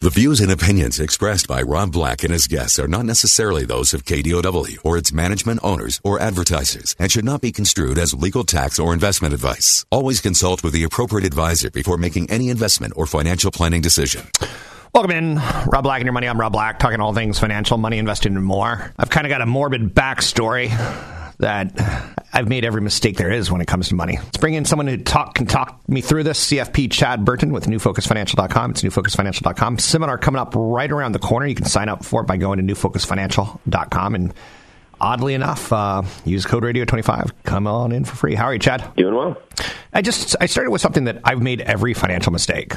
The views and opinions expressed by Rob Black and his guests are not necessarily those of KDOW or its management owners or advertisers and should not be construed as legal tax or investment advice. Always consult with the appropriate advisor before making any investment or financial planning decision. Welcome in, Rob Black and your money. I'm Rob Black, talking all things financial, money, investing, and more. I've kind of got a morbid backstory that I've made every mistake there is when it comes to money. Let's bring in someone who talk, can talk me through this. CFP Chad Burton with NewFocusFinancial.com. It's NewFocusFinancial.com. Seminar coming up right around the corner. You can sign up for it by going to NewFocusFinancial.com and oddly enough, uh, use code radio 25. Come on in for free. How are you, Chad? Doing well. I just I started with something that I've made every financial mistake.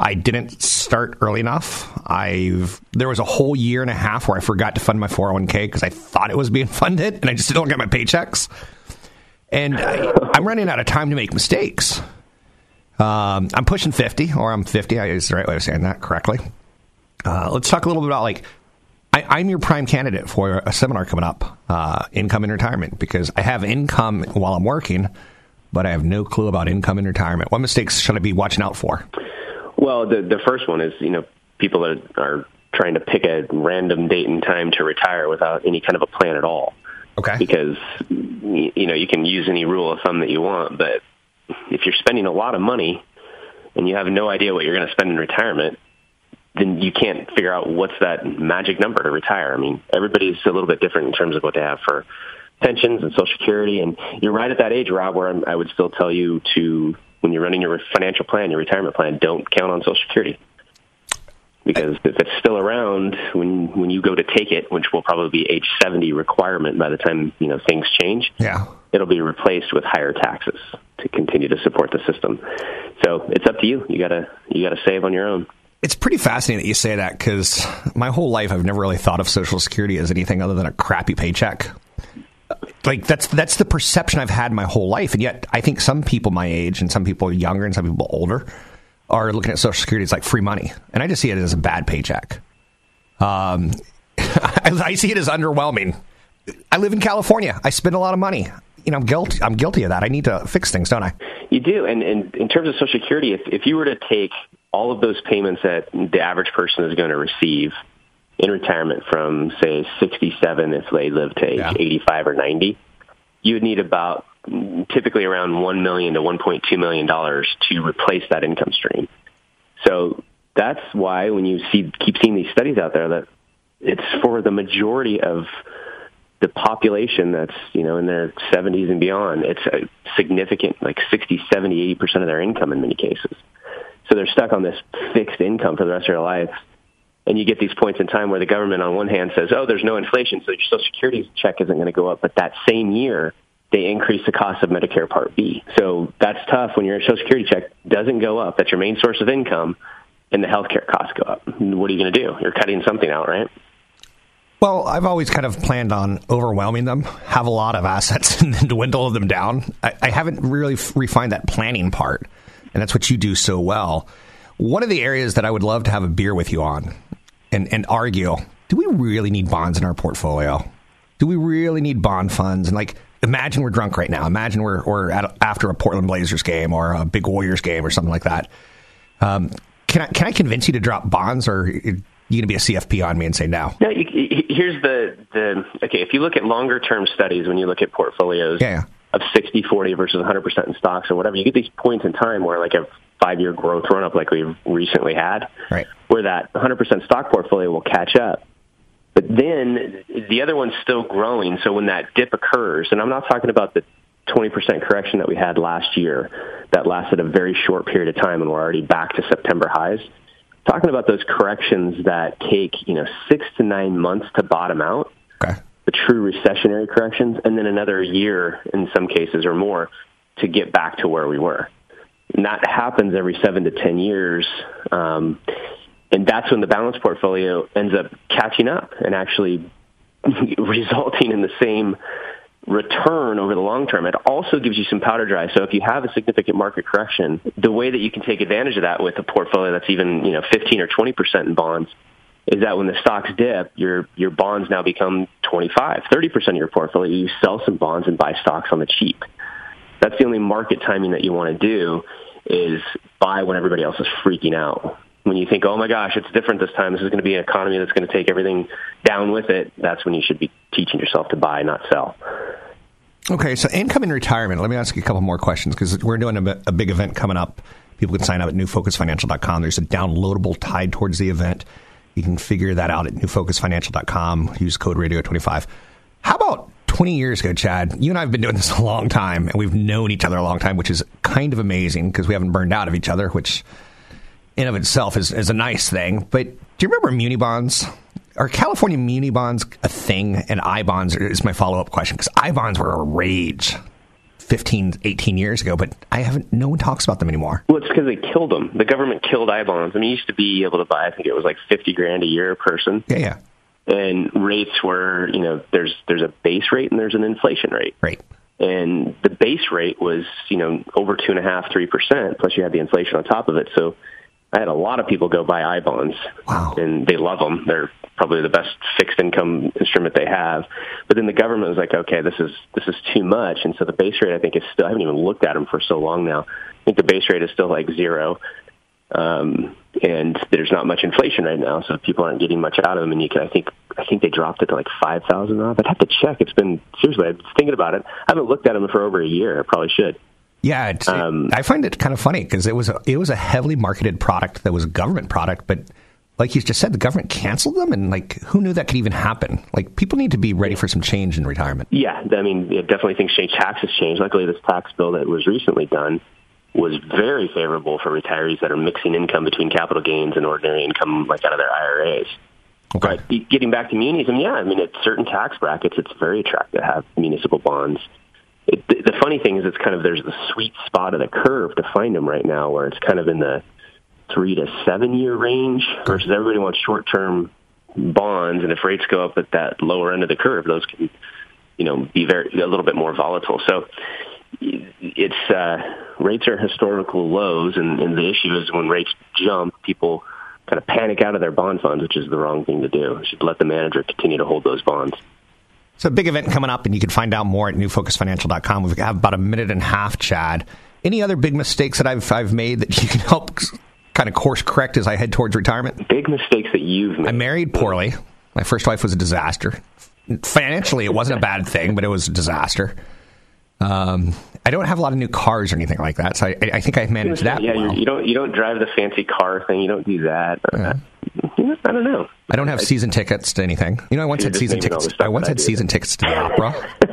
I didn't start early enough. I've there was a whole year and a half where I forgot to fund my 401k because I thought it was being funded, and I just don't get my paychecks. And I, I'm running out of time to make mistakes. Um, I'm pushing 50, or I'm 50. I is the right way of saying that correctly. Uh, let's talk a little bit about like I, am your prime candidate for a seminar coming up, uh, income in retirement, because I have income while I'm working, but I have no clue about income in retirement. What mistakes should I be watching out for? Well, the the first one is you know people that are trying to pick a random date and time to retire without any kind of a plan at all. Okay. Because you know you can use any rule of thumb that you want, but if you're spending a lot of money and you have no idea what you're going to spend in retirement, then you can't figure out what's that magic number to retire. I mean, everybody's a little bit different in terms of what they have for pensions and Social Security, and you're right at that age, Rob, where I'm, I would still tell you to when you're running your financial plan, your retirement plan, don't count on Social Security. Because if it's still around when when you go to take it, which will probably be age 70 requirement by the time you know things change, yeah, it'll be replaced with higher taxes to continue to support the system. So it's up to you. You gotta you gotta save on your own. It's pretty fascinating that you say that because my whole life I've never really thought of Social Security as anything other than a crappy paycheck like that's that's the perception I've had my whole life, and yet I think some people my age and some people younger and some people older are looking at Social Security as like free money, and I just see it as a bad paycheck. Um, I see it as underwhelming. I live in California. I spend a lot of money. You know, I'm guilty. I'm guilty of that. I need to fix things, don't I? You do. And, and in terms of Social Security, if, if you were to take all of those payments that the average person is going to receive in retirement from say 67 if they live to age yeah. 85 or 90 you would need about typically around 1 million to 1.2 million dollars to replace that income stream. So that's why when you see keep seeing these studies out there that it's for the majority of the population that's you know in their 70s and beyond it's a significant like 60 70 80% of their income in many cases. So they're stuck on this fixed income for the rest of their life and you get these points in time where the government on one hand says, oh, there's no inflation, so your Social Security check isn't going to go up. But that same year, they increase the cost of Medicare Part B. So that's tough when your Social Security check doesn't go up. That's your main source of income, and the healthcare costs go up. What are you going to do? You're cutting something out, right? Well, I've always kind of planned on overwhelming them, have a lot of assets, and then dwindle them down. I, I haven't really refined that planning part, and that's what you do so well. One of the areas that I would love to have a beer with you on and, and argue do we really need bonds in our portfolio? Do we really need bond funds? And like, imagine we're drunk right now. Imagine we're, we're at, after a Portland Blazers game or a big Warriors game or something like that. Um, can I can I convince you to drop bonds, or are you going to be a CFP on me and say no? No. You, here's the the okay. If you look at longer term studies, when you look at portfolios yeah. Of 60-40 versus 100 percent in stocks or whatever, you get these points in time where like a five year growth run up like we've recently had, right. where that 100% stock portfolio will catch up. But then the other one's still growing. So when that dip occurs, and I'm not talking about the 20% correction that we had last year that lasted a very short period of time and we're already back to September highs. Talking about those corrections that take, you know, six to nine months to bottom out. The true recessionary corrections, and then another year in some cases or more to get back to where we were and that happens every seven to ten years. Um, and And that's when the balance portfolio ends up catching up and actually resulting in the same return over the long term. It also gives you some powder dry. So if you have a significant market correction, the way that you can take advantage of that with a portfolio that's even, you know, 15 or 20% in bonds is that when the stocks dip, your your bonds now become 25, 30% of your portfolio. You sell some bonds and buy stocks on the cheap. That's the only market timing that you want to do is buy when everybody else is freaking out. When you think, oh my gosh, it's different this time. This is going to be an economy that's going to take everything down with it. That's when you should be teaching yourself to buy, not sell. Okay, so income in retirement. Let me ask you a couple more questions because we're doing a, a, big event coming up. People can sign up at newfocusfinancial.com. There's a downloadable tied towards the event. You can figure that out at newfocusfinancial.com. Use code radio25. How about 20 years ago, Chad? You and I have been doing this a long time, and we've known each other a long time, which is kind of amazing because we haven't burned out of each other, which in of itself is, is a nice thing. But do you remember muni bonds? Are California muni bonds a thing? And I bonds is my follow up question because I bonds were a rage 15, 18 years ago, but I haven't. No one talks about them anymore. Well, it's because they killed them. The government killed I bonds. I mean, you used to be able to buy. I think it was like fifty grand a year a person. Yeah, yeah. And rates were, you know, there's there's a base rate and there's an inflation rate. Right. And the base rate was, you know, over two and a half, three percent. Plus, you had the inflation on top of it. So I had a lot of people go buy I bonds, wow. and they love them. They're probably the best fixed income instrument they have. But then the government was like, okay, this is this is too much, and so the base rate I think is still. I haven't even looked at them for so long now. I think the base rate is still like zero, um, and there's not much inflation right now, so people aren't getting much out of them. And you can, I think, I think they dropped it to like five thousand off. I'd have to check. It's been seriously. I was thinking about it. I haven't looked at them for over a year. I probably should. Yeah, um, I find it kind of funny because it was a, it was a heavily marketed product that was a government product, but like you just said, the government canceled them, and like who knew that could even happen? Like people need to be ready for some change in retirement. Yeah, I mean, it definitely things change. Taxes change. Luckily, this tax bill that was recently done was very favorable for retirees that are mixing income between capital gains and ordinary income, like out of their IRAs. Okay. But getting back to munis, I mean, yeah, I mean, at certain tax brackets, it's very attractive to have municipal bonds it, the funny thing is, it's kind of there's the sweet spot of the curve to find them right now, where it's kind of in the three to seven year range versus everybody wants short term bonds, and if rates go up at that lower end of the curve, those can you know be very a little bit more volatile. So it's uh, rates are historical lows, and, and the issue is when rates jump, people kind of panic out of their bond funds, which is the wrong thing to do. You should let the manager continue to hold those bonds. So a big event coming up, and you can find out more at newfocusfinancial.com. We have about a minute and a half, Chad. Any other big mistakes that I've, I've made that you can help kind of course correct as I head towards retirement? Big mistakes that you've made. I married poorly. My first wife was a disaster. Financially, it wasn't a bad thing, but it was a disaster. Um, I don't have a lot of new cars or anything like that, so I, I think I've managed that. Yeah, well. you don't you don't drive the fancy car thing. You don't do that. Yeah. I don't know. I don't have season tickets to anything. You know, I once had season tickets. I once had season tickets to the opera.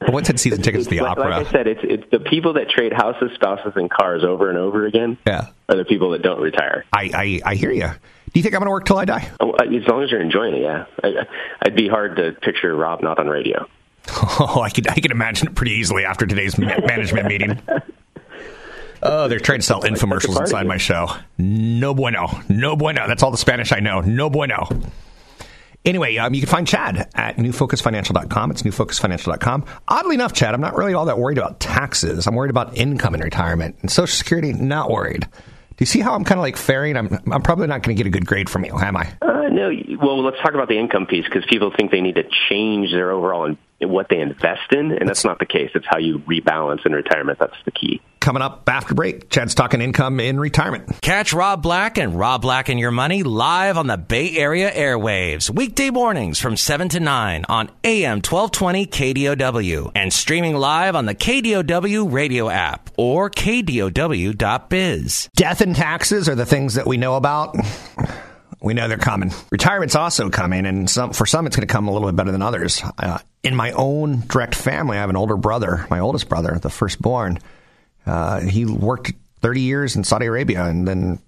I once had season tickets to the like, opera. Like I said, it's it's the people that trade houses, spouses, and cars over and over again. Yeah, are the people that don't retire. I I, I hear you. Do you think I'm going to work till I die? Oh, as long as you're enjoying it, yeah. I, I'd be hard to picture Rob not on radio. Oh, I could I can imagine it pretty easily after today's management meeting. Oh, they're trying to sell infomercials inside my show. No bueno. No bueno. That's all the Spanish I know. No bueno. Anyway, um, you can find Chad at newfocusfinancial.com. It's newfocusfinancial.com. Oddly enough, Chad, I'm not really all that worried about taxes. I'm worried about income in retirement. And Social Security, not worried. Do you see how I'm kind of like faring? I'm, I'm probably not going to get a good grade from you, am I? Uh, no. Well, let's talk about the income piece because people think they need to change their overall what they invest in, and that's not the case. It's how you rebalance in retirement. That's the key. Coming up after break, Chad's talking income in retirement. Catch Rob Black and Rob Black and Your Money live on the Bay Area airwaves, weekday mornings from 7 to 9 on AM 1220 KDOW and streaming live on the KDOW radio app or KDOW.biz. Death and taxes are the things that we know about. We know they're coming. Retirement's also coming, and some, for some, it's going to come a little bit better than others. Uh, in my own direct family, I have an older brother, my oldest brother, the firstborn. Uh, he worked 30 years in Saudi Arabia, and then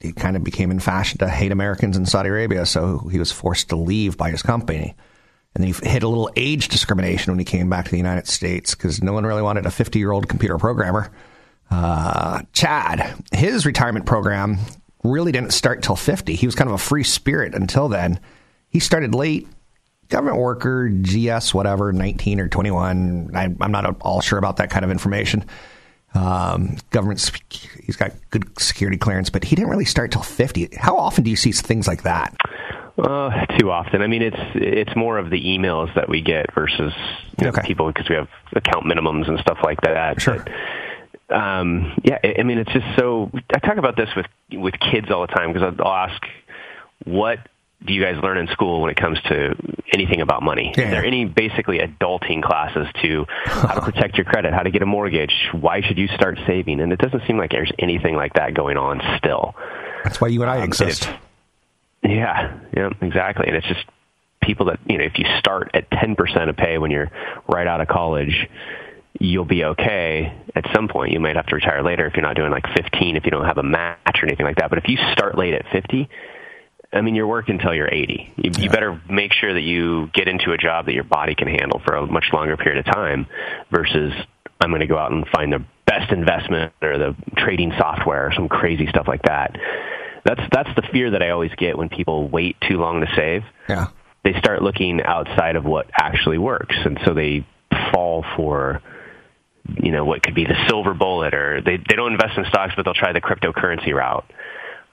he kind of became in fashion to hate Americans in Saudi Arabia, so he was forced to leave by his company. And then he hit a little age discrimination when he came back to the United States because no one really wanted a 50 year old computer programmer. Uh, Chad, his retirement program really didn't start till 50. He was kind of a free spirit until then. He started late, government worker, GS, whatever, 19 or 21. I, am not all sure about that kind of information. Um, government, he's got good security clearance, but he didn't really start till 50. How often do you see things like that? Uh, too often. I mean, it's it's more of the emails that we get versus you okay. know, people because we have account minimums and stuff like that. Sure. But, um, yeah, I mean, it's just so. I talk about this with with kids all the time because I'll ask, "What do you guys learn in school when it comes to anything about money? Yeah. Is there any basically adulting classes to how to protect your credit, how to get a mortgage, why should you start saving? And it doesn't seem like there's anything like that going on still. That's why you and I um, exist. Yeah, yeah, exactly. And it's just people that, you know, if you start at 10% of pay when you're right out of college, you'll be okay at some point. You might have to retire later if you're not doing like 15, if you don't have a match or anything like that. But if you start late at 50, I mean, you're working until you're 80. You, yeah. you better make sure that you get into a job that your body can handle for a much longer period of time versus I'm going to go out and find the best investment or the trading software or some crazy stuff like that that's that's the fear that I always get when people wait too long to save. Yeah. They start looking outside of what actually works, and so they fall for you know what could be the silver bullet, or they they don't invest in stocks, but they'll try the cryptocurrency route.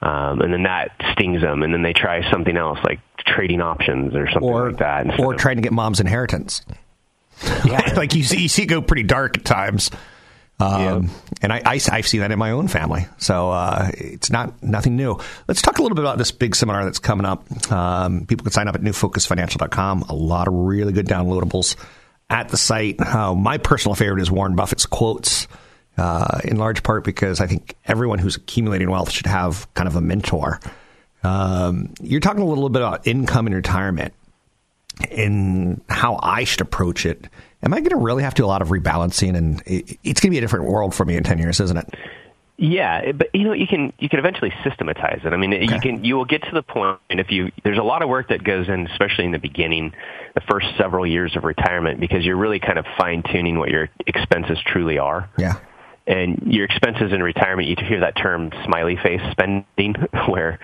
Um, and then that stings them, and then they try something else like trading options or something or, like that. Or of, trying to get mom's inheritance. Yeah, like you see, you see it go pretty dark at times. Um, yeah. And I, I, have seen that in my own family. So uh, it's not nothing new. Let's talk a little bit about this big seminar that's coming up. Um, people can sign up at newfocusfinancial.com. A lot of really good downloadables at the site. Uh, my personal favorite is Warren Buffett's quotes, uh, in large part because I think everyone who's accumulating wealth should have kind of a mentor. Um, you're talking a little bit about income and retirement and how I should approach it am I going to really have to do a lot of rebalancing? And it's going to be a different world for me in 10 years, isn't it? Yeah, but you know you can you can eventually systematize it. I mean, okay. you can you will get to the point and if you there's a lot of work that goes in, especially in the beginning, the first several years of retirement, because you're really kind of fine tuning what your expenses truly are. Yeah. And your expenses in retirement, you hear that term smiley face spending, where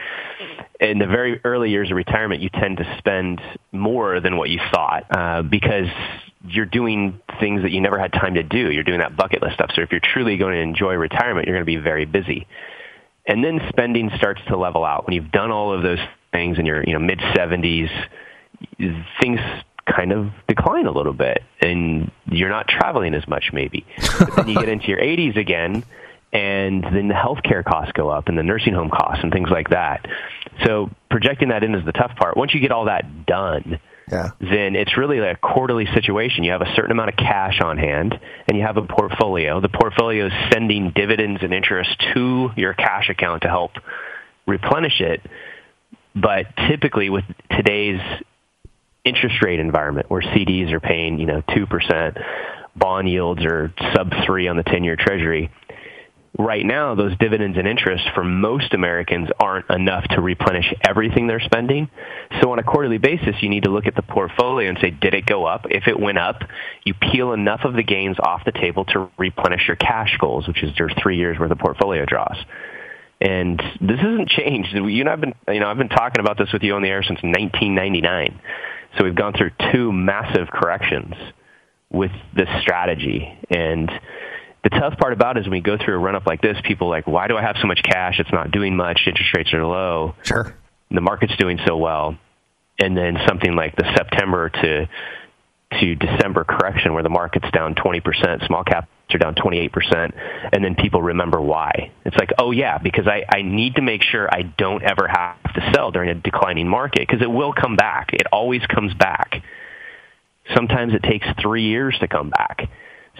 in the very early years of retirement, you tend to spend more than what you thought uh, because you're doing things that you never had time to do. You're doing that bucket list stuff. So if you're truly going to enjoy retirement, you're going to be very busy. And then spending starts to level out. When you've done all of those things in your you know mid 70s, things kind of decline a little bit, and you're not traveling as much maybe. But then you get into your 80s again, and then the healthcare costs go up, and the nursing home costs, and things like that. So projecting that in is the tough part. Once you get all that done yeah. then it's really a quarterly situation. You have a certain amount of cash on hand, and you have a portfolio. The portfolio is sending dividends and interest to your cash account to help replenish it. But typically, with today's interest rate environment, where CDs are paying, you know, two percent, bond yields are sub three on the ten-year Treasury right now, those dividends and interest for most Americans aren't enough to replenish everything they're spending. So on a quarterly basis, you need to look at the portfolio and say, did it go up? If it went up, you peel enough of the gains off the table to replenish your cash goals, which is your three years worth of portfolio draws. And this hasn't changed. You and I've been, you know, I've been talking about this with you on the air since 1999. So we've gone through two massive corrections with this strategy. And the tough part about it is when we go through a run up like this, people are like, why do I have so much cash? It's not doing much. Interest rates are low. Sure. The market's doing so well. And then something like the September to to December correction where the market's down 20%, small caps are down 28%, and then people remember why. It's like, oh yeah, because I, I need to make sure I don't ever have to sell during a declining market because it will come back. It always comes back. Sometimes it takes three years to come back.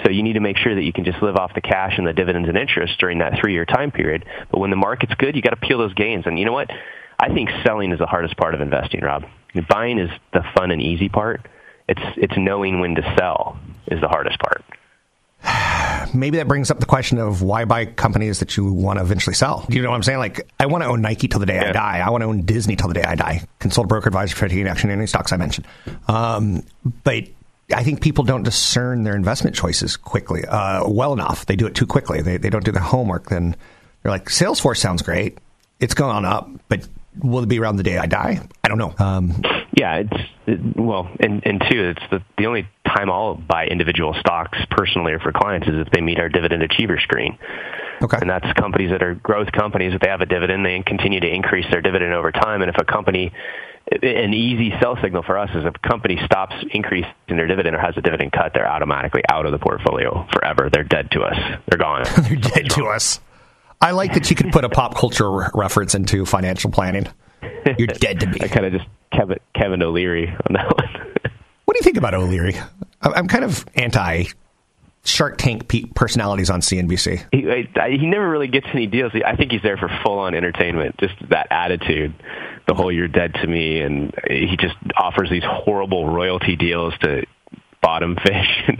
So you need to make sure that you can just live off the cash and the dividends and interest during that three-year time period. But when the market's good, you got to peel those gains. And you know what? I think selling is the hardest part of investing, Rob. Buying is the fun and easy part. It's it's knowing when to sell is the hardest part. Maybe that brings up the question of why buy companies that you want to eventually sell. You know what I'm saying? Like, I want to own Nike till the day yeah. I die. I want to own Disney till the day I die. Consult a broker advisor for taking action in any stocks I mentioned. Um, but I think people don't discern their investment choices quickly, uh, well enough. They do it too quickly. They, they don't do the homework. Then they're like, Salesforce sounds great. It's going gone up, but will it be around the day I die? I don't know. Um, yeah, it's it, well, and and two, it's the the only time I'll buy individual stocks personally or for clients is if they meet our dividend achiever screen. Okay. And that's companies that are growth companies. that they have a dividend, they continue to increase their dividend over time. And if a company, an easy sell signal for us is if a company stops increasing their dividend or has a dividend cut, they're automatically out of the portfolio forever. They're dead to us. They're gone. They're dead to us. I like that you could put a pop culture reference into financial planning. You're dead to me. I kind of just Kevin, Kevin O'Leary on that one. what do you think about O'Leary? I'm kind of anti Shark Tank personalities on CNBC. He, I, he never really gets any deals. I think he's there for full on entertainment. Just that attitude, the whole "you're dead to me," and he just offers these horrible royalty deals to bottom fish.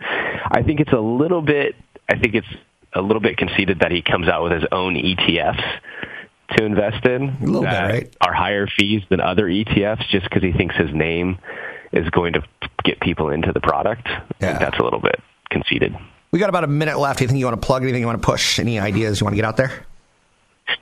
I think it's a little bit. I think it's a little bit conceited that he comes out with his own ETFs to invest in that bit, right? are higher fees than other ETFs, just because he thinks his name is going to get people into the product. Yeah. that's a little bit conceded. We got about a minute left. Do you think you want to plug anything you want to push? Any ideas you want to get out there?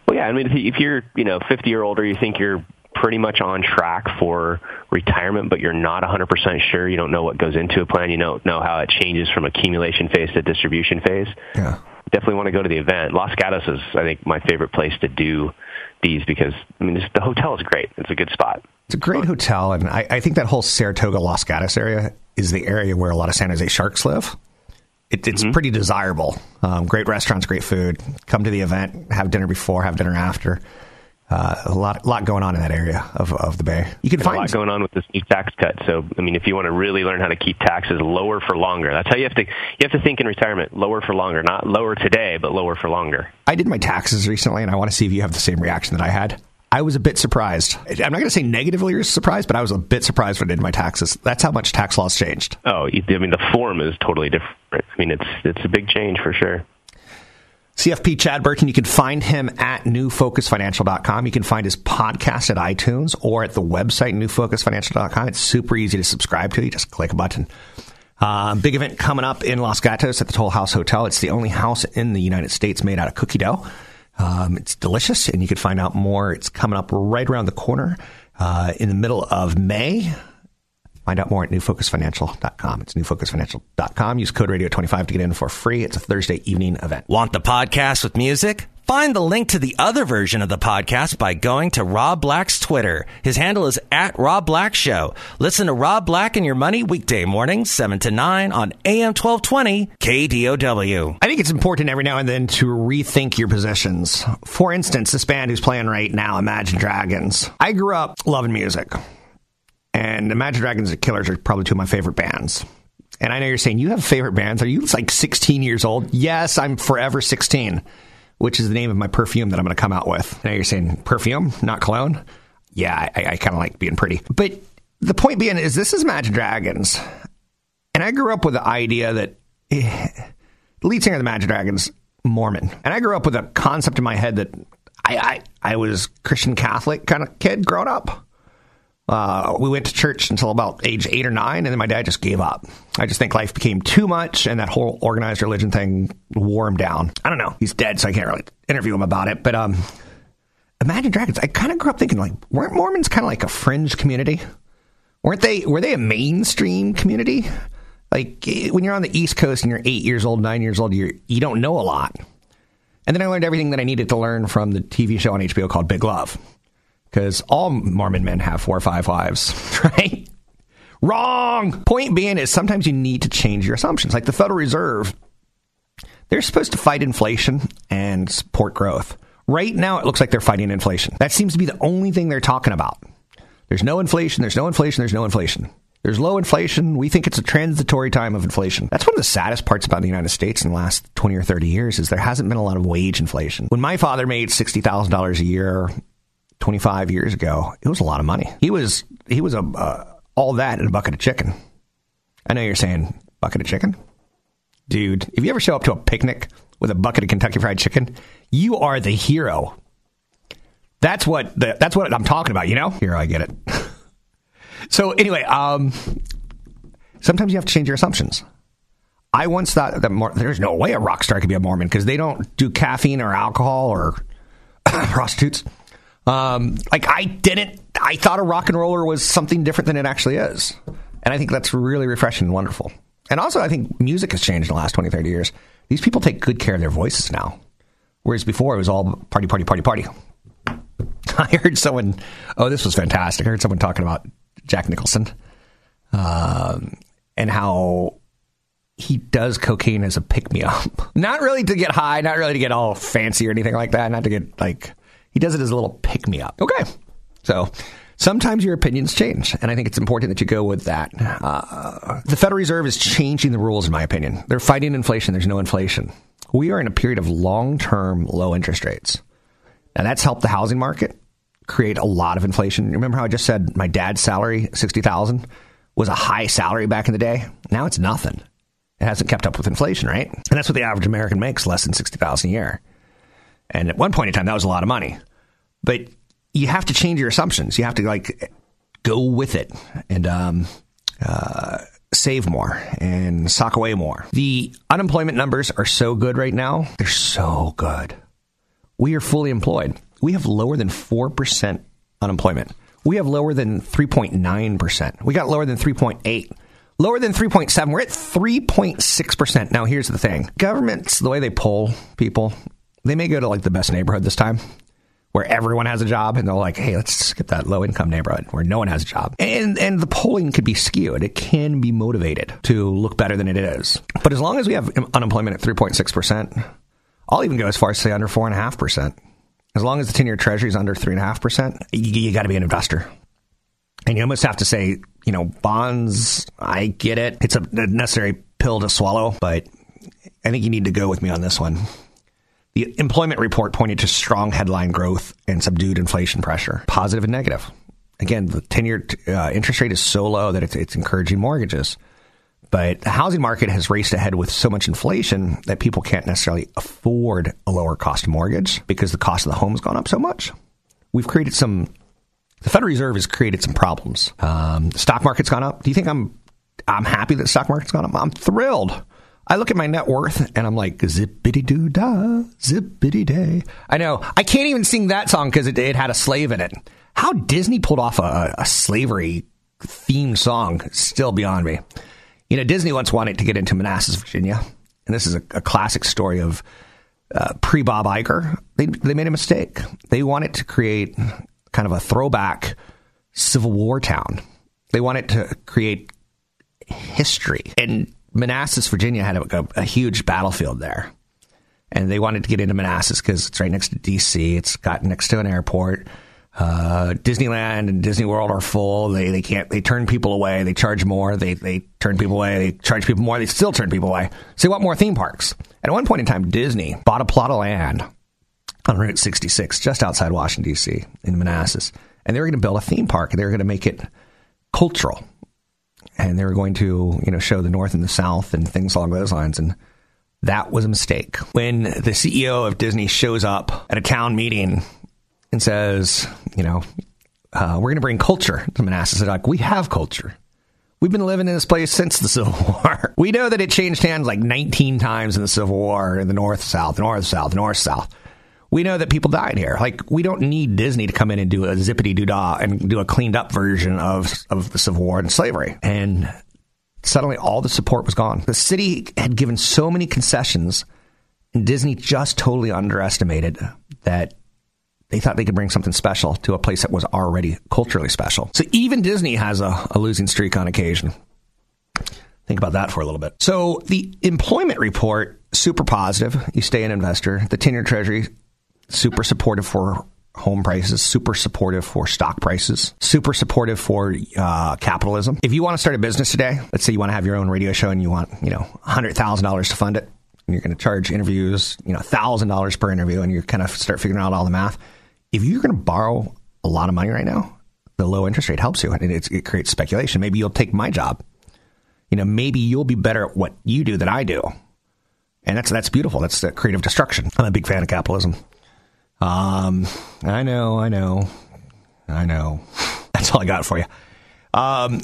Well, yeah. I mean, if you're you know 50 or older, you think you're pretty much on track for retirement, but you're not 100% sure. You don't know what goes into a plan. You don't know how it changes from accumulation phase to distribution phase. Yeah. Definitely want to go to the event. Los Gatos is, I think, my favorite place to do these because I mean, the hotel is great. It's a good spot. It's a great hotel, and I, I think that whole Saratoga Los Gatos area is the area where a lot of San Jose Sharks live. It, it's mm-hmm. pretty desirable. Um, great restaurants, great food. Come to the event, have dinner before, have dinner after. Uh, a lot, lot going on in that area of, of the Bay. You can There's find a lot going on with this new tax cut. So, I mean, if you want to really learn how to keep taxes lower for longer, that's how you have to. You have to think in retirement, lower for longer, not lower today, but lower for longer. I did my taxes recently, and I want to see if you have the same reaction that I had. I was a bit surprised. I'm not going to say negatively surprised, but I was a bit surprised when I did my taxes. That's how much tax laws changed. Oh, I mean, the form is totally different. I mean, it's it's a big change for sure. CFP Chad Burton, you can find him at newfocusfinancial.com. You can find his podcast at iTunes or at the website newfocusfinancial.com. It's super easy to subscribe to. You just click a button. Uh, big event coming up in Los Gatos at the Toll House Hotel. It's the only house in the United States made out of cookie dough. Um, it's delicious, and you can find out more. It's coming up right around the corner uh, in the middle of May. Find out more at newfocusfinancial.com. It's newfocusfinancial.com. Use code radio25 to get in for free. It's a Thursday evening event. Want the podcast with music? Find the link to the other version of the podcast by going to Rob Black's Twitter. His handle is at Rob Black Show. Listen to Rob Black and Your Money weekday mornings, 7 to 9 on AM 1220 KDOW. I think it's important every now and then to rethink your possessions. For instance, this band who's playing right now, Imagine Dragons. I grew up loving music. And Imagine Dragons and Killers are probably two of my favorite bands. And I know you're saying you have favorite bands. Are you like 16 years old? Yes, I'm forever 16, which is the name of my perfume that I'm going to come out with. I know you're saying perfume, not cologne. Yeah, I, I kind of like being pretty. But the point being is this is Imagine Dragons. And I grew up with the idea that eh, the lead singer of the Imagine Dragons, Mormon. And I grew up with a concept in my head that I, I, I was Christian Catholic kind of kid growing up. Uh, we went to church until about age eight or nine, and then my dad just gave up. I just think life became too much, and that whole organized religion thing wore him down. I don't know. He's dead, so I can't really interview him about it. But um, Imagine Dragons. I kind of grew up thinking like, weren't Mormons kind of like a fringe community? Weren't they? Were they a mainstream community? Like when you're on the East Coast and you're eight years old, nine years old, you you don't know a lot. And then I learned everything that I needed to learn from the TV show on HBO called Big Love because all Mormon men have four or five wives, right? Wrong. Point being is sometimes you need to change your assumptions. Like the Federal Reserve, they're supposed to fight inflation and support growth. Right now, it looks like they're fighting inflation. That seems to be the only thing they're talking about. There's no inflation, there's no inflation, there's no inflation. There's low inflation. We think it's a transitory time of inflation. That's one of the saddest parts about the United States in the last 20 or 30 years is there hasn't been a lot of wage inflation. When my father made $60,000 a year 25 years ago, it was a lot of money. He was he was a uh, all that in a bucket of chicken. I know you're saying bucket of chicken, dude. If you ever show up to a picnic with a bucket of Kentucky Fried Chicken, you are the hero. That's what the, that's what I'm talking about. You know, here I get it. so anyway, um, sometimes you have to change your assumptions. I once thought that more, there's no way a rock star could be a Mormon because they don't do caffeine or alcohol or prostitutes. Um, like I didn't. I thought a rock and roller was something different than it actually is, and I think that's really refreshing and wonderful. And also, I think music has changed in the last 20, 30 years. These people take good care of their voices now, whereas before it was all party, party, party, party. I heard someone. Oh, this was fantastic. I heard someone talking about Jack Nicholson, um, and how he does cocaine as a pick me up. Not really to get high, not really to get all fancy or anything like that. Not to get like he does it as a little pick me up. Okay, so sometimes your opinions change, and I think it's important that you go with that. Uh, the Federal Reserve is changing the rules, in my opinion. They're fighting inflation. There's no inflation. We are in a period of long term low interest rates. Now that's helped the housing market create a lot of inflation. Remember how I just said my dad's salary, sixty thousand, was a high salary back in the day? Now it's nothing. It hasn't kept up with inflation, right? And that's what the average American makes, less than sixty thousand a year. And at one point in time, that was a lot of money. But you have to change your assumptions. You have to like go with it and um, uh, save more and sock away more. The unemployment numbers are so good right now. They're so good. We are fully employed. We have lower than 4% unemployment. We have lower than 3.9%. We got lower than 3.8. Lower than 3.7. We're at 3.6%. Now here's the thing. Governments, the way they poll people, they may go to like the best neighborhood this time where everyone has a job and they're like, hey, let's skip that low income neighborhood where no one has a job. And and the polling could be skewed. It can be motivated to look better than it is. But as long as we have unemployment at 3.6%, I'll even go as far as say under 4.5%. As long as the 10 year treasury is under 3.5%, you, you got to be an investor. And you almost have to say, you know, bonds, I get it. It's a necessary pill to swallow, but I think you need to go with me on this one. The employment report pointed to strong headline growth and subdued inflation pressure, positive and negative. Again, the 10 year uh, interest rate is so low that it's, it's encouraging mortgages. But the housing market has raced ahead with so much inflation that people can't necessarily afford a lower cost mortgage because the cost of the home has gone up so much. We've created some, the Federal Reserve has created some problems. Um, the stock market's gone up. Do you think I'm, I'm happy that the stock market's gone up? I'm thrilled. I look at my net worth and I'm like, zippity doo dah, zippity day. I know. I can't even sing that song because it, it, had a slave in it. How Disney pulled off a, a slavery themed song still beyond me. You know, Disney once wanted to get into Manassas, Virginia. And this is a, a classic story of uh, pre Bob Iger. They, they made a mistake. They wanted to create kind of a throwback Civil War town. They wanted to create history. And Manassas, Virginia had a, a, huge battlefield there. And they wanted to get into Manassas because it's right next to D.C. It's got next to an airport. Uh, Disneyland and Disney World are full. They they can't. They turn people away. They charge more. They they turn people away. They charge people more. They still turn people away. So they want more theme parks. At one point in time, Disney bought a plot of land on Route 66, just outside Washington D.C. in Manassas, and they were going to build a theme park. They were going to make it cultural and they were going to, you know, show the North and the South and things along those lines. And that was a mistake. When the CEO of Disney shows up at a town meeting and says, you know, uh, we're going to bring culture to Manassas, they're like, we have culture. We've been living in this place since the Civil War. We know that it changed hands like 19 times in the Civil War in the North, South, North, South, North, South we know that people died here. Like we don't need Disney to come in and do a zippity doo dah and do a cleaned up version of of the Civil War and slavery. And suddenly all the support was gone. The city had given so many concessions, and Disney just totally underestimated that they thought they could bring something special to a place that was already culturally special. So even Disney has a, a losing streak on occasion. Think about that for a little bit. So the employment report, super positive. You stay an investor. The 10 year treasury, super supportive for home prices, super supportive for stock prices, super supportive for uh, capitalism. If you want to start a business today, let's say you want to have your own radio show and you want, you know, $100,000 to fund it, and you're going to charge interviews, you know, $1,000 per interview, and you kind of start figuring out all the math. If you're going to borrow a lot of money right now, the low interest rate helps you, and it creates speculation. Maybe you'll take my job. You know, maybe you'll be better at what you do than I do. And that's that's beautiful. That's the creative destruction. I'm a big fan of capitalism. Um, I know, I know, I know. That's all I got for you. Um,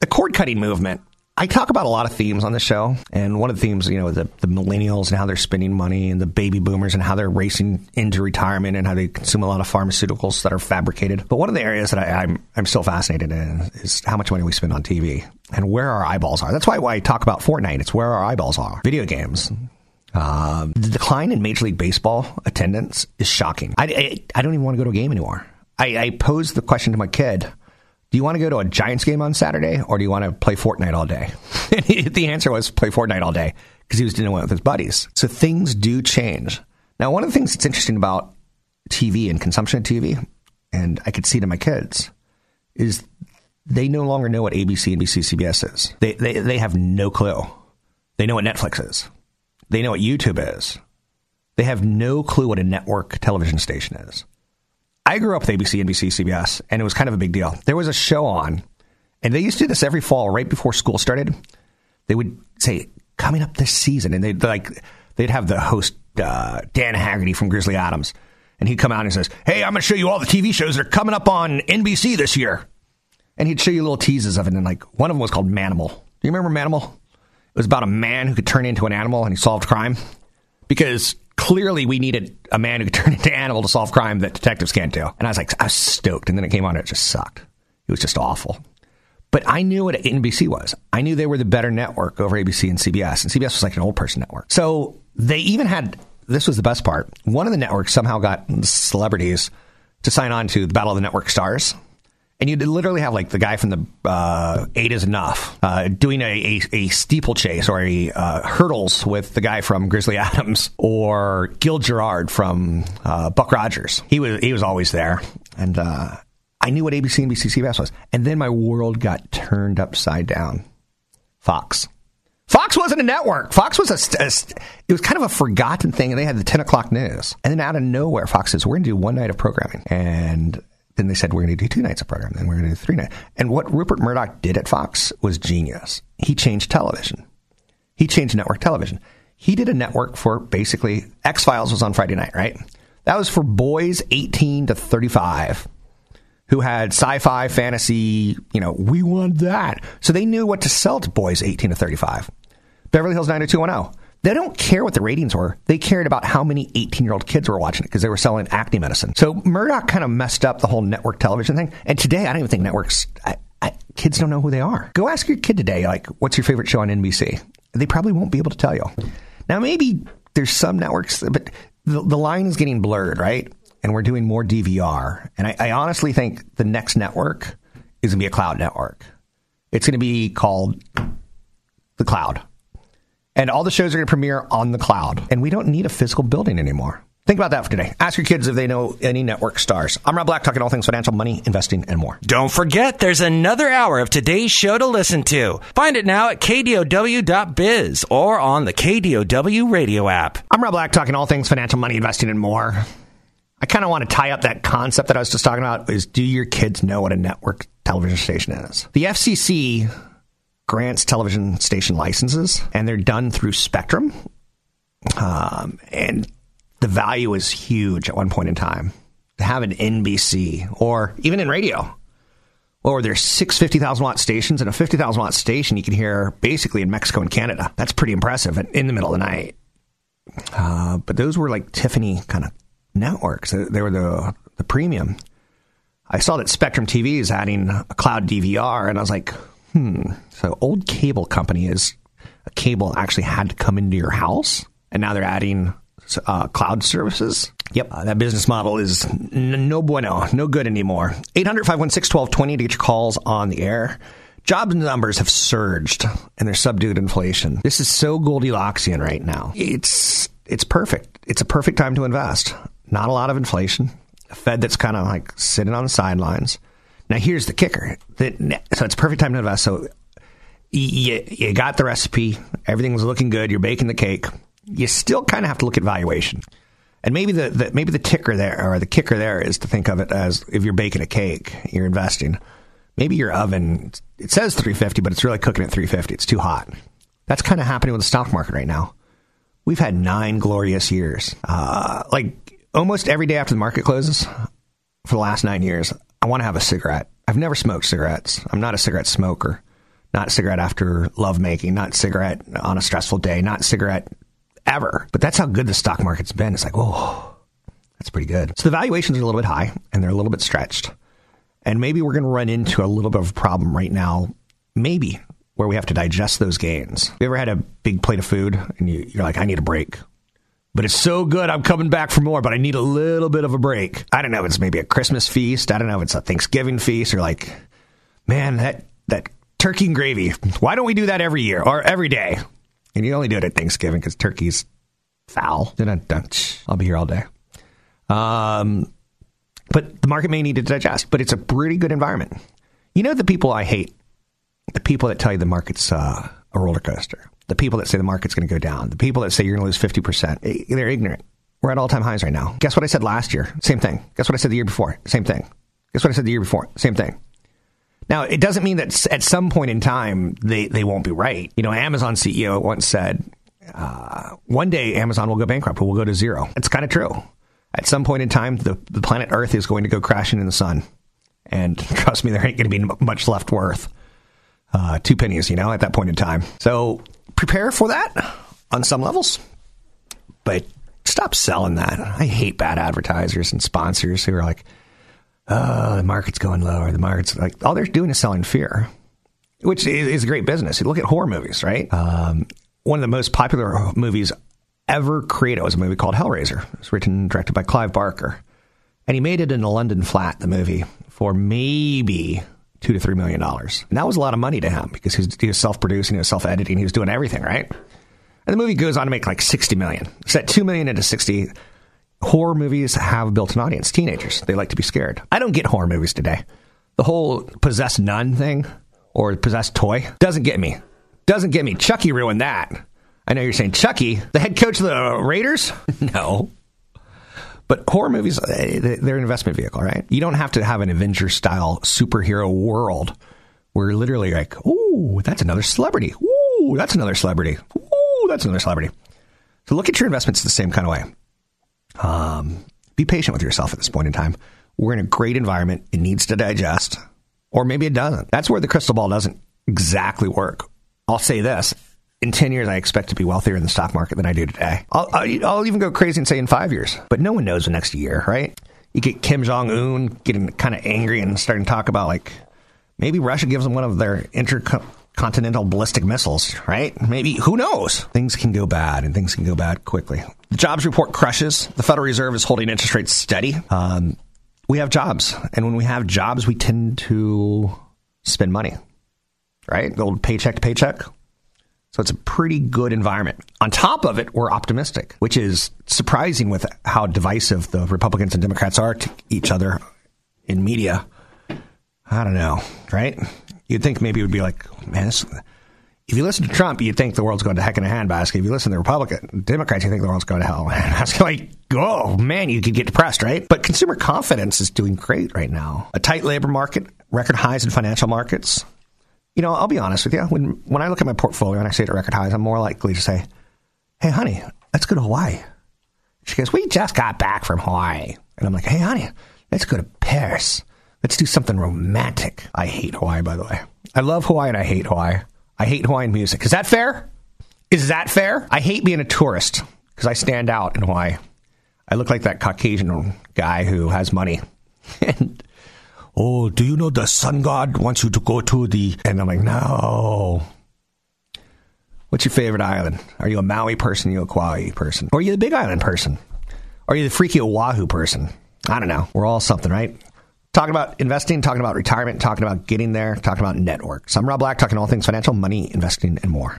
the cord cutting movement I talk about a lot of themes on the show, and one of the themes, you know, the, the millennials and how they're spending money, and the baby boomers and how they're racing into retirement, and how they consume a lot of pharmaceuticals that are fabricated. But one of the areas that I, am I'm, I'm still fascinated in is how much money we spend on TV and where our eyeballs are. That's why, why I talk about Fortnite. It's where our eyeballs are. Video games. Um, the decline in Major League Baseball attendance is shocking. I, I, I don't even want to go to a game anymore. I, I posed the question to my kid do you want to go to a Giants game on Saturday or do you want to play Fortnite all day? The answer was play Fortnite all day because he was doing it with his buddies. So things do change. Now, one of the things that's interesting about TV and consumption of TV, and I could see in my kids, is they no longer know what ABC, NBC, CBS is. They, they, they have no clue. They know what Netflix is. They know what YouTube is. They have no clue what a network television station is. I grew up with ABC, NBC, CBS, and it was kind of a big deal. There was a show on, and they used to do this every fall, right before school started. They would say, "Coming up this season," and they'd like they'd have the host uh, Dan Haggerty from Grizzly Adams, and he'd come out and says, "Hey, I'm going to show you all the TV shows that are coming up on NBC this year," and he'd show you little teases of it. And like one of them was called Manimal. Do you remember Manimal? It was about a man who could turn into an animal and he solved crime because clearly we needed a man who could turn into an animal to solve crime that detectives can't do. And I was like, I was stoked. And then it came on, and it just sucked. It was just awful. But I knew what NBC was. I knew they were the better network over ABC and CBS. And CBS was like an old person network. So they even had this was the best part. One of the networks somehow got celebrities to sign on to the Battle of the Network Stars and you literally have like the guy from the uh, Eight is Enough uh, doing a, a, a, steeplechase or a uh, hurdles with the guy from Grizzly Adams or Gil Gerard from uh, Buck Rogers. He was he was always there, and uh, I knew what ABC, and NBC, CBS was. And then my world got turned upside down. Fox. Fox wasn't a network. Fox was a, a, it was kind of a forgotten thing, and they had the ten o'clock news. And then out of nowhere, Fox says we're going to do one night of programming, and then they said, we're going to do two nights of program. Then we're going to do three nights. And what Rupert Murdoch did at Fox was genius. He changed television. He changed network television. He did a network for basically X Files was on Friday night, right? That was for boys 18 to 35 who had sci-fi, fantasy, you know, we want that. So they knew what to sell to boys 18 to 35. Beverly Hills 90210 they don't care what the ratings were. They cared about how many 18 year old kids were watching it because they were selling acne medicine. So Murdoch kind of messed up the whole network television thing. And today, I don't even think networks, I, I, kids don't know who they are. Go ask your kid today, like, what's your favorite show on NBC? They probably won't be able to tell you. Now, maybe there's some networks, but the, the line is getting blurred, right? And we're doing more DVR. And I, I honestly think the next network is going to be a cloud network. It's going to be called the cloud and all the shows are going to premiere on the cloud. And we don't need a physical building anymore. Think about that for today. Ask your kids if they know any network stars. I'm Rob Black, talking all things financial, money, investing, and more. Don't forget, there's another hour of today's show to listen to. Find it now at kdow.biz or on the KDOW radio app. I'm Rob Black, talking all things financial, money, investing, and more. I kind of want to tie up that concept that I was just talking about is do your kids know what a network television station is? The FCC grants television station licenses, and they're done through Spectrum. Um, and the value is huge at one point in time to have an NBC or even in radio. Or there's six 50,000 watt stations and a 50,000 watt station you can hear basically in Mexico and Canada. That's pretty impressive in the middle of the night. Uh, but those were like Tiffany kind of networks. They were the, the premium. I saw that Spectrum TV is adding a cloud DVR, and I was like, Hmm. So old cable company is a cable actually had to come into your house, and now they're adding uh, cloud services. Yep, uh, that business model is n- no bueno, no good anymore. 800 516 1220 to get your calls on the air. Job numbers have surged and they're subdued inflation. This is so Goldilocksian right now. It's it's perfect. It's a perfect time to invest. Not a lot of inflation. A Fed that's kind of like sitting on the sidelines. Now here's the kicker. So it's perfect time to invest. So you, you got the recipe. Everything's looking good. You're baking the cake. You still kind of have to look at valuation. And maybe the, the, maybe the ticker there or the kicker there is to think of it as if you're baking a cake, you're investing. Maybe your oven it says 350, but it's really cooking at 350. It's too hot. That's kind of happening with the stock market right now. We've had nine glorious years. Uh, like almost every day after the market closes for the last nine years, I want to have a cigarette. I've never smoked cigarettes. I'm not a cigarette smoker. not cigarette after lovemaking, not cigarette on a stressful day, not cigarette ever. But that's how good the stock market's been. It's like, oh, that's pretty good. So the valuations are a little bit high and they're a little bit stretched. And maybe we're going to run into a little bit of a problem right now, maybe, where we have to digest those gains. You ever had a big plate of food and you, you're like, I need a break? But it's so good, I'm coming back for more, but I need a little bit of a break. I don't know if it's maybe a Christmas feast. I don't know if it's a Thanksgiving feast or like, man, that, that turkey and gravy. Why don't we do that every year or every day? And you only do it at Thanksgiving because turkey's foul. I'll be here all day. Um, but the market may need to digest, but it's a pretty good environment. You know the people I hate? The people that tell you the market's uh, a roller coaster. The people that say the market's going to go down. The people that say you're going to lose 50%. Eh, they're ignorant. We're at all time highs right now. Guess what I said last year? Same thing. Guess what I said the year before? Same thing. Guess what I said the year before? Same thing. Now, it doesn't mean that at some point in time they, they won't be right. You know, Amazon CEO once said, uh, one day Amazon will go bankrupt or will go to zero. It's kind of true at some point in time, the, the planet Earth is going to go crashing in the sun. And trust me, there ain't going to be much left worth. Uh, two pennies, you know, at that point in time. So prepare for that on some levels, but stop selling that. I hate bad advertisers and sponsors who are like, oh, the market's going lower. The market's like, all they're doing is selling fear, which is, a great business. You look at horror movies, right? Um, one of the most popular movies ever created was a movie called Hellraiser. It was written and directed by Clive Barker. And he made it in a London flat, the movie, for maybe two to three million dollars. And that was a lot of money to him because he was, he was self producing, he was self editing, he was doing everything, right? And the movie goes on to make like 60 million. Set 2 million into 60. Horror movies have built an audience, teenagers. They like to be scared. I don't get horror movies today. The whole possessed nun thing or possessed toy doesn't get me. Doesn't get me. Chucky ruined that. I know you're saying Chucky, the head coach of the Raiders? no. But horror movies, eh, they're an investment vehicle, right? You don't have to have an Avengers style superhero world where you're literally like, ooh, that's another celebrity. Ooh, that's another celebrity. Ooh, that's another celebrity. So look at your investments the same kind of way. Um, be patient with yourself at this point in time. We're in a great environment. It needs to digest, or maybe it doesn't. That's where the crystal ball doesn't exactly work. I'll say this in 10 years, I expect to be wealthier in the stock market than I do today. I'll, I'll, even go crazy and say in five years, but no one knows the next year, right? You get Kim Jong Un getting kind of angry and starting to talk about like maybe Russia gives them one of their intercontinental ballistic missiles, right? Maybe who knows? Things can go bad and things can go bad quickly. The jobs report crushes. The Federal Reserve is holding interest rates steady. Um, we have jobs, and when we have jobs, we tend to spend money, right? The old paycheck to paycheck. So it's a pretty good environment. On top of it, we're optimistic, which is surprising with how divisive the Republicans and Democrats are to each other in media. I don't know, right? You'd think maybe it would be like, man, this, if you listen to Trump, you'd think the world's going to heck in a handbasket. If you listen to the Republican Democrats, you think the world's going to hell. That's like, oh man, you could get depressed, right? But consumer confidence is doing great right now. A tight labor market, record highs in financial markets, you know, I'll be honest with you. When when I look at my portfolio and I see it at record highs, I'm more likely to say, "Hey, honey, let's go to Hawaii." She goes, "We just got back from Hawaii," and I'm like, "Hey, honey, let's go to Paris. Let's do something romantic." I hate Hawaii, by the way. I love Hawaii and I hate Hawaii. I hate Hawaiian music. Is that fair? Is that fair? I hate being a tourist because I stand out in Hawaii. I look like that Caucasian guy who has money. and oh, do you know the sun god wants you to go to the. And I'm like, no. What's your favorite island? Are you a Maui person? Are you a Kauai person? Or are you the Big Island person? Or are you the freaky Oahu person? I don't know. We're all something, right? Talking about investing, talking about retirement, talking about getting there, talking about networks. I'm Rob Black, talking all things financial, money, investing, and more.